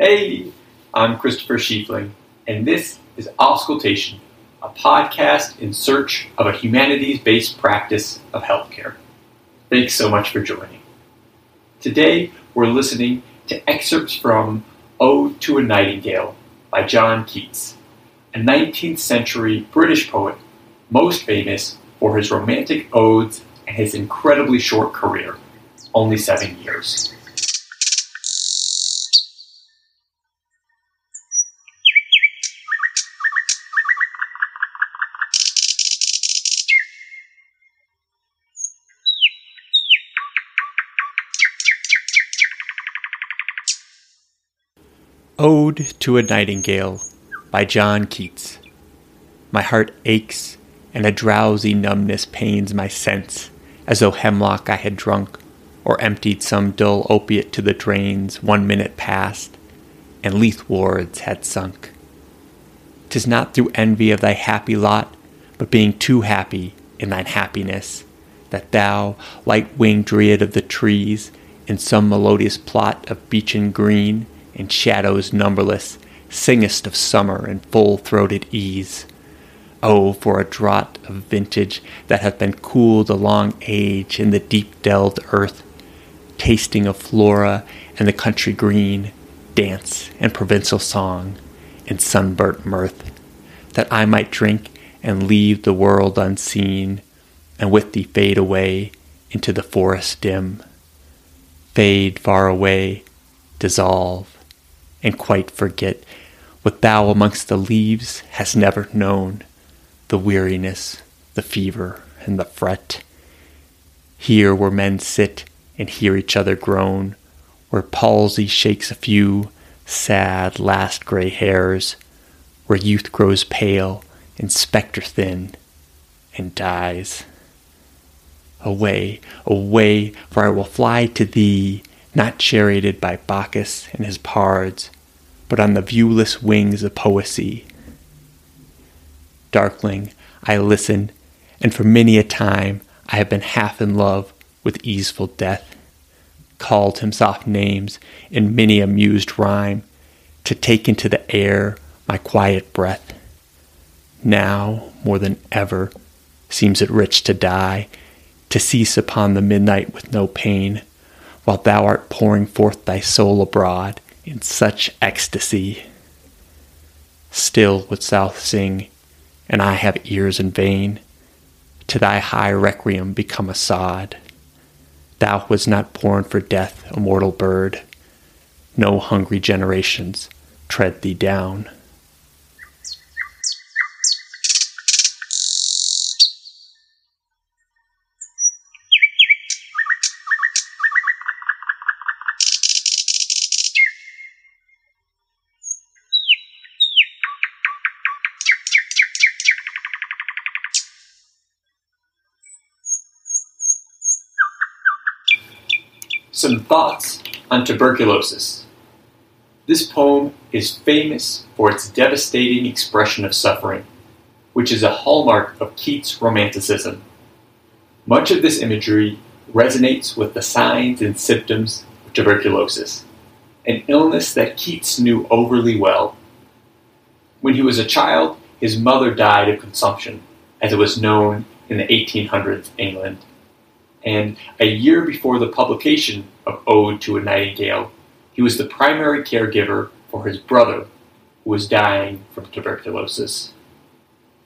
Hey, I'm Christopher Schiefling, and this is Auscultation, a podcast in search of a humanities based practice of healthcare. Thanks so much for joining. Today, we're listening to excerpts from Ode to a Nightingale by John Keats, a 19th century British poet most famous for his romantic odes and his incredibly short career, only seven years. Ode to a Nightingale by John Keats. My heart aches, and a drowsy numbness pains my sense, as though hemlock I had drunk, or emptied some dull opiate to the drains one minute past, and Lethe wards had sunk. 'Tis not through envy of thy happy lot, but being too happy in thine happiness, that thou, light winged dryad of the trees, in some melodious plot of beechen green, in shadows numberless, singest of summer in full throated ease. Oh, for a draught of vintage that hath been cooled a long age in the deep delved earth, tasting of flora and the country green, dance and provincial song, and sunburnt mirth, that I might drink and leave the world unseen, and with thee fade away into the forest dim. Fade far away, dissolve, and quite forget what thou amongst the leaves hast never known the weariness, the fever, and the fret. Here where men sit and hear each other groan, where palsy shakes a few sad last gray hairs, where youth grows pale and spectre thin and dies. Away, away, for I will fly to thee, not charioted by Bacchus and his pards, but on the viewless wings of poesy. Darkling, I listen, and for many a time I have been half in love with easeful death, called him soft names in many a mused rhyme, to take into the air my quiet breath. Now, more than ever, seems it rich to die, to cease upon the midnight with no pain, while thou art pouring forth thy soul abroad in such ecstasy. Still wouldst thou sing and I have ears in vain. To thy high requiem become a sod. Thou was not born for death, a mortal bird. No hungry generations tread thee down. Some thoughts on tuberculosis. This poem is famous for its devastating expression of suffering, which is a hallmark of Keats' Romanticism. Much of this imagery resonates with the signs and symptoms of tuberculosis, an illness that Keats knew overly well. When he was a child, his mother died of consumption, as it was known in the 1800s England and a year before the publication of Ode to a Nightingale, he was the primary caregiver for his brother, who was dying from tuberculosis.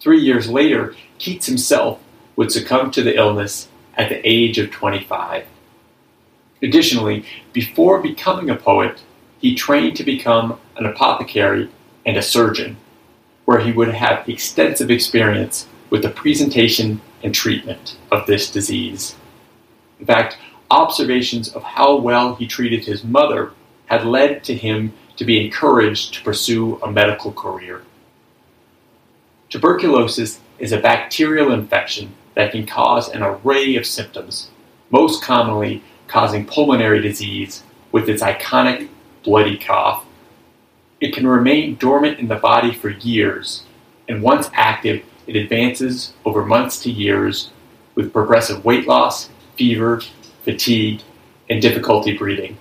Three years later, Keats himself would succumb to the illness at the age of 25. Additionally, before becoming a poet, he trained to become an apothecary and a surgeon, where he would have extensive experience with the presentation and treatment of this disease. In fact, observations of how well he treated his mother had led to him to be encouraged to pursue a medical career. Tuberculosis is a bacterial infection that can cause an array of symptoms, most commonly causing pulmonary disease with its iconic bloody cough. It can remain dormant in the body for years, and once active, it advances over months to years with progressive weight loss fever, fatigue, and difficulty breathing.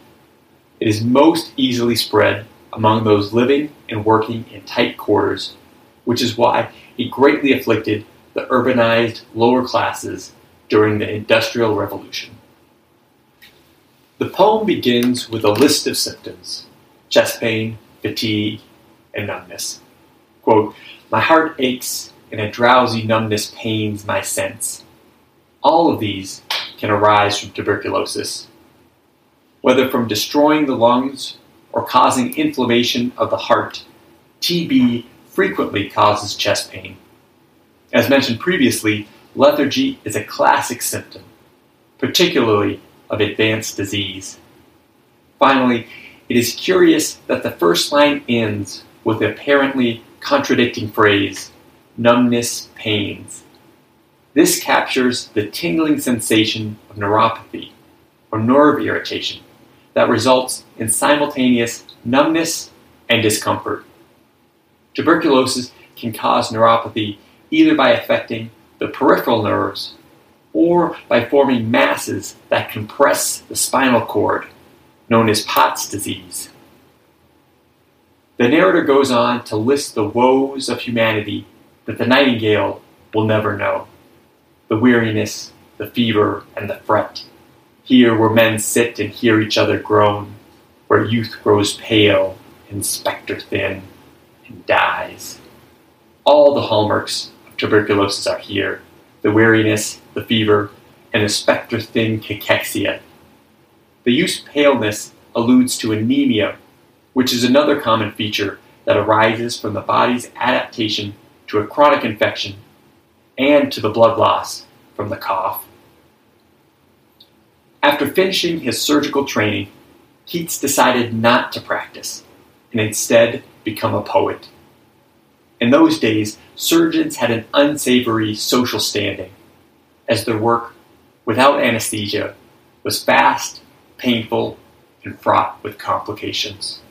It is most easily spread among those living and working in tight quarters, which is why it greatly afflicted the urbanized lower classes during the Industrial Revolution. The poem begins with a list of symptoms chest pain, fatigue, and numbness. Quote, My heart aches, and a drowsy numbness pains my sense. All of these can arise from tuberculosis, whether from destroying the lungs or causing inflammation of the heart. TB frequently causes chest pain. As mentioned previously, lethargy is a classic symptom, particularly of advanced disease. Finally, it is curious that the first line ends with the apparently contradicting phrase, numbness pains. This captures the tingling sensation of neuropathy, or nerve irritation, that results in simultaneous numbness and discomfort. Tuberculosis can cause neuropathy either by affecting the peripheral nerves or by forming masses that compress the spinal cord, known as Pott's disease. The narrator goes on to list the woes of humanity that the nightingale will never know the weariness, the fever, and the fret. Here, where men sit and hear each other groan, where youth grows pale and spectre thin and dies. All the hallmarks of tuberculosis are here the weariness, the fever, and the spectre thin cachexia. The use paleness alludes to anemia, which is another common feature that arises from the body's adaptation to a chronic infection and to the blood loss from the cough. After finishing his surgical training, Keats decided not to practice and instead become a poet. In those days, surgeons had an unsavory social standing, as their work, without anesthesia, was fast, painful, and fraught with complications.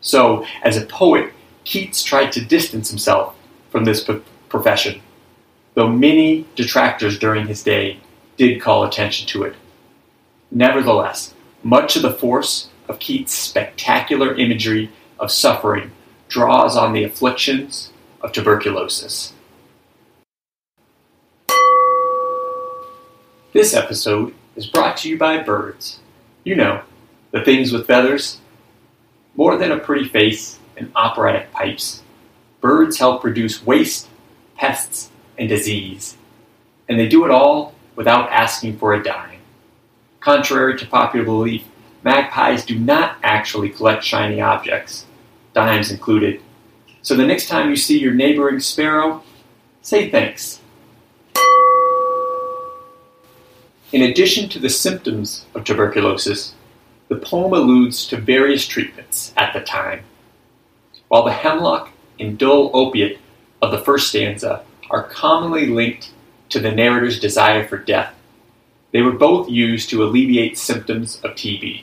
So, as a poet, Keats tried to distance himself from this profession, though many detractors during his day did call attention to it. Nevertheless, much of the force of Keats' spectacular imagery of suffering draws on the afflictions of tuberculosis. This episode is brought to you by birds. You know, the things with feathers. More than a pretty face and operatic pipes, birds help produce waste, pests, and disease. And they do it all without asking for a dime. Contrary to popular belief, magpies do not actually collect shiny objects dimes included. So the next time you see your neighboring sparrow, say thanks. In addition to the symptoms of tuberculosis, the poem alludes to various treatments at the time. While the hemlock and dull opiate of the first stanza are commonly linked to the narrator's desire for death, they were both used to alleviate symptoms of TB.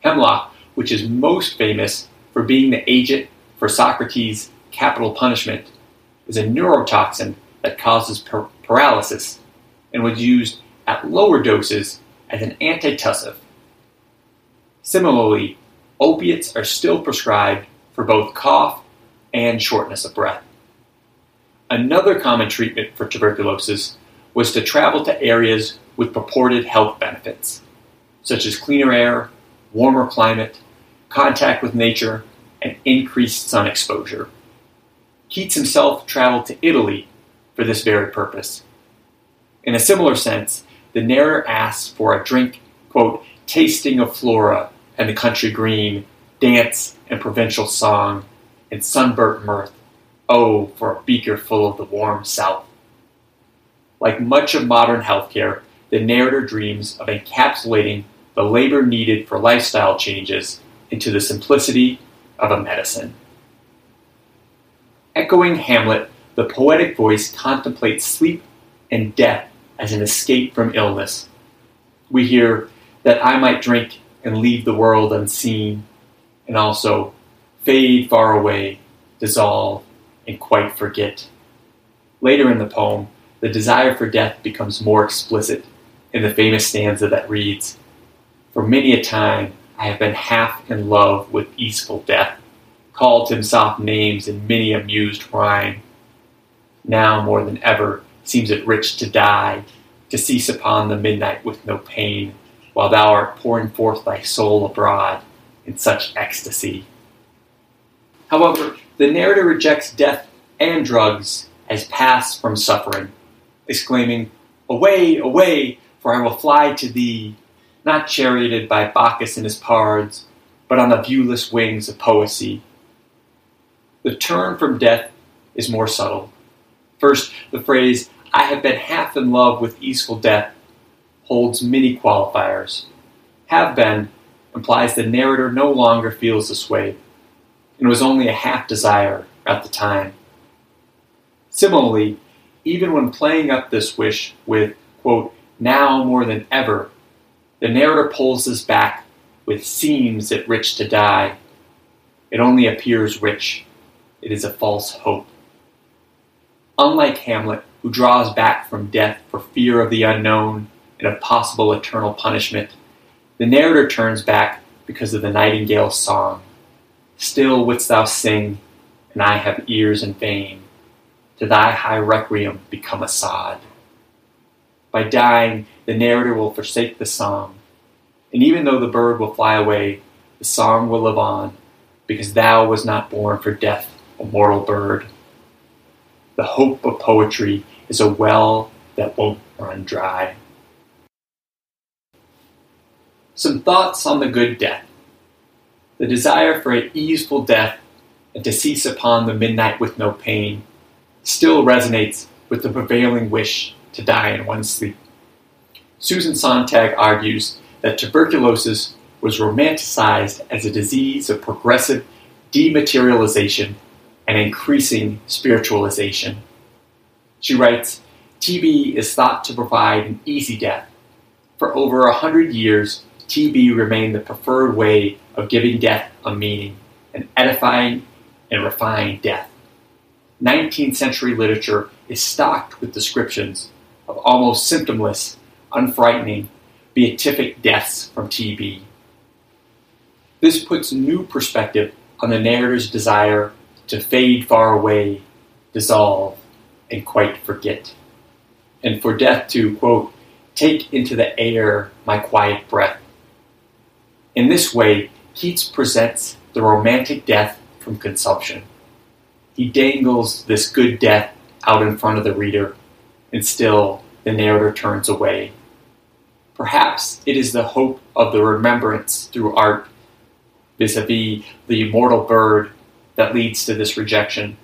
Hemlock, which is most famous for being the agent for Socrates' capital punishment is a neurotoxin that causes par- paralysis and was used at lower doses as an antitussive. Similarly, opiates are still prescribed for both cough and shortness of breath. Another common treatment for tuberculosis was to travel to areas with purported health benefits, such as cleaner air, warmer climate, contact with nature, and increased sun exposure. Keats himself traveled to Italy for this very purpose. In a similar sense, the narrator asks for a drink, quote, tasting of flora and the country green, dance and provincial song, and sunburnt mirth. Oh, for a beaker full of the warm south. Like much of modern healthcare, the narrator dreams of encapsulating the labor needed for lifestyle changes into the simplicity of a medicine. Echoing Hamlet, the poetic voice contemplates sleep and death as an escape from illness. We hear that I might drink and leave the world unseen, and also fade far away, dissolve, and quite forget. Later in the poem, the desire for death becomes more explicit in the famous stanza that reads, For many a time I have been half in love with easeful death, called him soft names in many amused rhyme. Now more than ever seems it rich to die, to cease upon the midnight with no pain, while thou art pouring forth thy soul abroad in such ecstasy. However, the narrator rejects death and drugs as paths from suffering, exclaiming, Away, away, for I will fly to thee, not charioted by Bacchus and his pards, but on the viewless wings of poesy. The turn from death is more subtle. First, the phrase, I have been half in love with easeful death, holds many qualifiers. Have been implies the narrator no longer feels this way, and was only a half desire at the time. Similarly, even when playing up this wish with, quote, now more than ever, the narrator pulls this back with seems it rich to die. It only appears rich. It is a false hope. Unlike Hamlet, who draws back from death for fear of the unknown and of possible eternal punishment, the narrator turns back because of the nightingale's song. Still wouldst thou sing, and I have ears in vain. To thy high requiem become a sod. By dying, the narrator will forsake the song, and even though the bird will fly away, the song will live on, because thou was not born for death, a mortal bird. The hope of poetry is a well that won't run dry. Some thoughts on the good death. The desire for an easeful death and to cease upon the midnight with no pain still resonates with the prevailing wish to die in one's sleep. Susan Sontag argues that tuberculosis was romanticized as a disease of progressive dematerialization and increasing spiritualization. She writes TB is thought to provide an easy death. For over a hundred years, TB remained the preferred way of giving death a meaning, an edifying and refining death. 19th century literature is stocked with descriptions of almost symptomless, unfrightening, beatific deaths from TB. This puts new perspective on the narrator's desire to fade far away, dissolve, and quite forget. And for death to, quote, take into the air my quiet breath. In this way, Keats presents the romantic death from consumption. He dangles this good death out in front of the reader, and still the narrator turns away. Perhaps it is the hope of the remembrance through art vis a vis the immortal bird that leads to this rejection.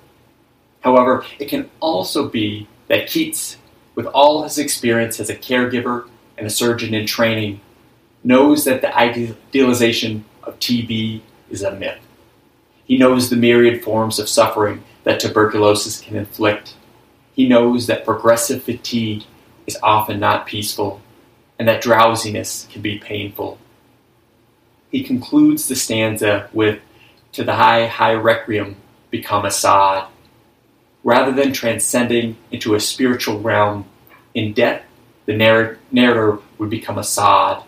However, it can also be that Keats, with all his experience as a caregiver and a surgeon in training, knows that the idealization of TB is a myth. He knows the myriad forms of suffering that tuberculosis can inflict. He knows that progressive fatigue is often not peaceful and that drowsiness can be painful. He concludes the stanza with, To the high, high requiem become a sod. Rather than transcending into a spiritual realm, in death, the narrator would become a sod,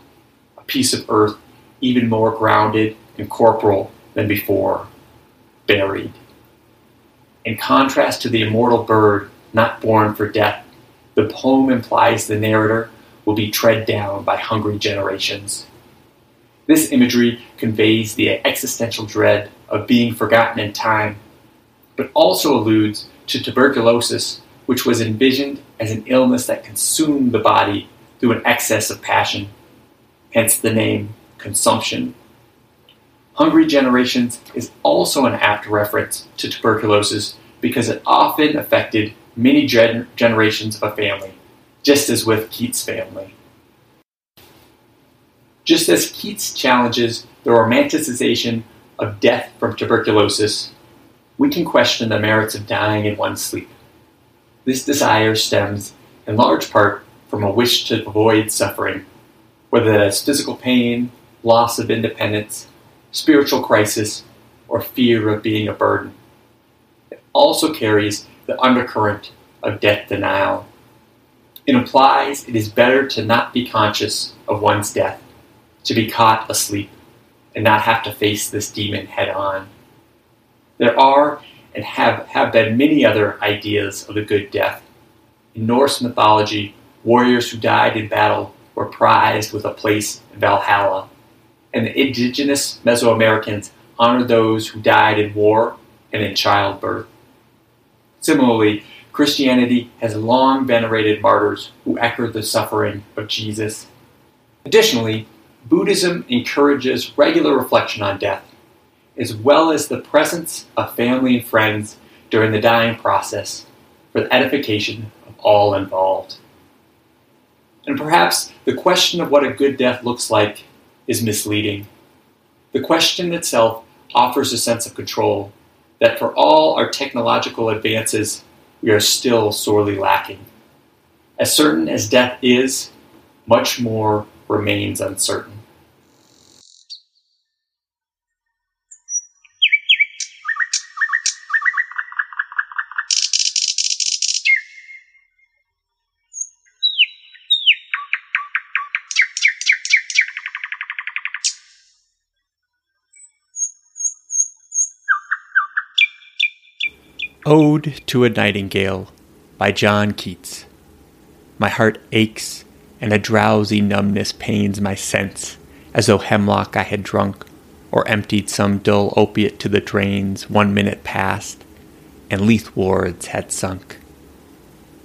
a piece of earth even more grounded and corporal than before buried. In contrast to the immortal bird not born for death, the poem implies the narrator will be tread down by hungry generations. This imagery conveys the existential dread of being forgotten in time, but also alludes to tuberculosis, which was envisioned as an illness that consumed the body through an excess of passion, hence the name consumption Hungry Generations is also an apt reference to tuberculosis because it often affected many gen- generations of a family, just as with Keats' family. Just as Keats challenges the romanticization of death from tuberculosis, we can question the merits of dying in one's sleep. This desire stems, in large part, from a wish to avoid suffering, whether that is physical pain, loss of independence, spiritual crisis, or fear of being a burden. It also carries the undercurrent of death denial. It implies it is better to not be conscious of one's death, to be caught asleep. and not have to face this demon head on. There are and have, have been many other ideas of the good death. In Norse mythology, warriors who died in battle were prized with a place in Valhalla, and the indigenous Mesoamericans honored those who died in war and in childbirth. Similarly, Christianity has long venerated martyrs who echoed the suffering of Jesus. Additionally, Buddhism encourages regular reflection on death, as well as the presence of family and friends during the dying process for the edification of all involved. And perhaps the question of what a good death looks like is misleading. The question itself offers a sense of control that for all our technological advances, we are still sorely lacking. As certain as death is, much more remains uncertain. Ode to a Nightingale by John Keats. My heart aches, and a drowsy numbness pains my sense, as though hemlock I had drunk, or emptied some dull opiate to the drains one minute past, and Lethe-wards had sunk.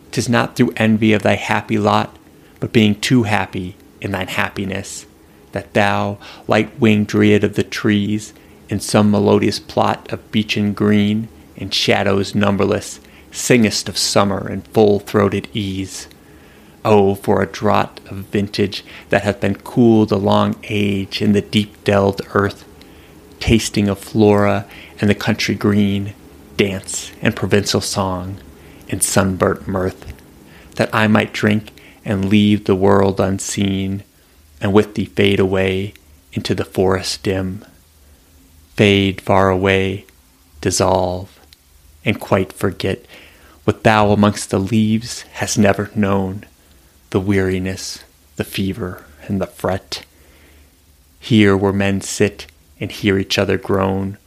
'Tis not through envy of thy happy lot, but being too happy in thine happiness, that thou, light winged dryad of the trees, in some melodious plot of beechen green, in shadows numberless, singest of summer in full throated ease. Oh, for a draught of vintage that hath been cooled a long age in the deep delved earth, tasting of flora and the country green, dance and provincial song, and sunburnt mirth, that I might drink and leave the world unseen, and with thee fade away into the forest dim. Fade far away, dissolve, and quite forget what thou amongst the leaves hast never known the weariness, the fever, and the fret. Here where men sit and hear each other groan,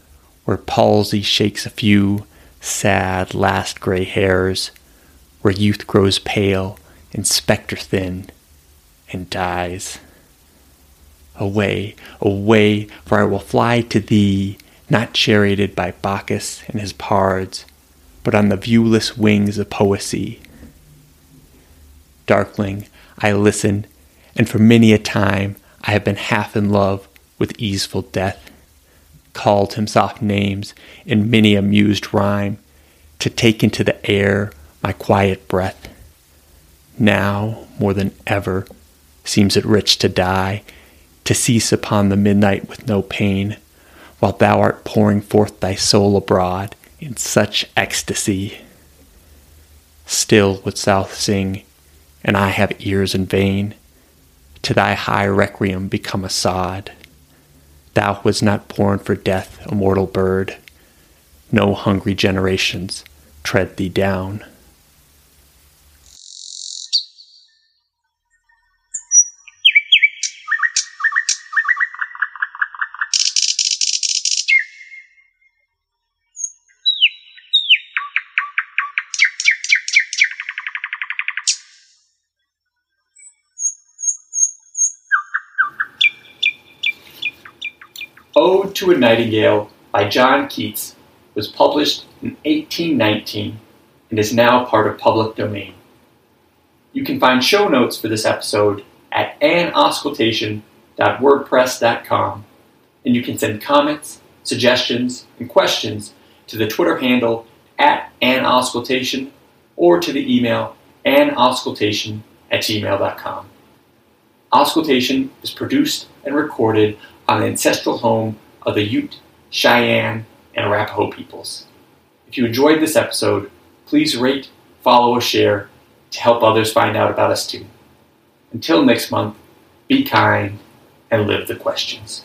where palsy shakes a few sad last gray hairs, where youth grows pale and spectre thin and dies. Away, away, for I will fly to thee not charioted by Bacchus and his pards, but on the viewless wings of poesy. Darkling, I listen, and for many a time I have been half in love with easeful death, called him soft names in many a mused rhyme, to take into the air my quiet breath. Now, more than ever, seems it rich to die, to cease upon the midnight with no pain while thou art pouring forth thy soul abroad in such ecstasy. Still wouldst thou sing, and I have ears in vain, to thy high requiem become a sod. Thou wast not born for death, a mortal bird. No hungry generations tread thee down. To a Nightingale by John Keats was published in 1819 and is now part of public domain. You can find show notes for this episode at anauscultation.wordpress.com and you can send comments, suggestions, and questions to the Twitter handle at anauscultation or to the email anauscultation at gmail.com. Auscultation is produced and recorded on the ancestral home of the Ute, Cheyenne, and Arapaho peoples. If you enjoyed this episode, please rate, follow, or share to help others find out about us too. Until next month, be kind and live the questions.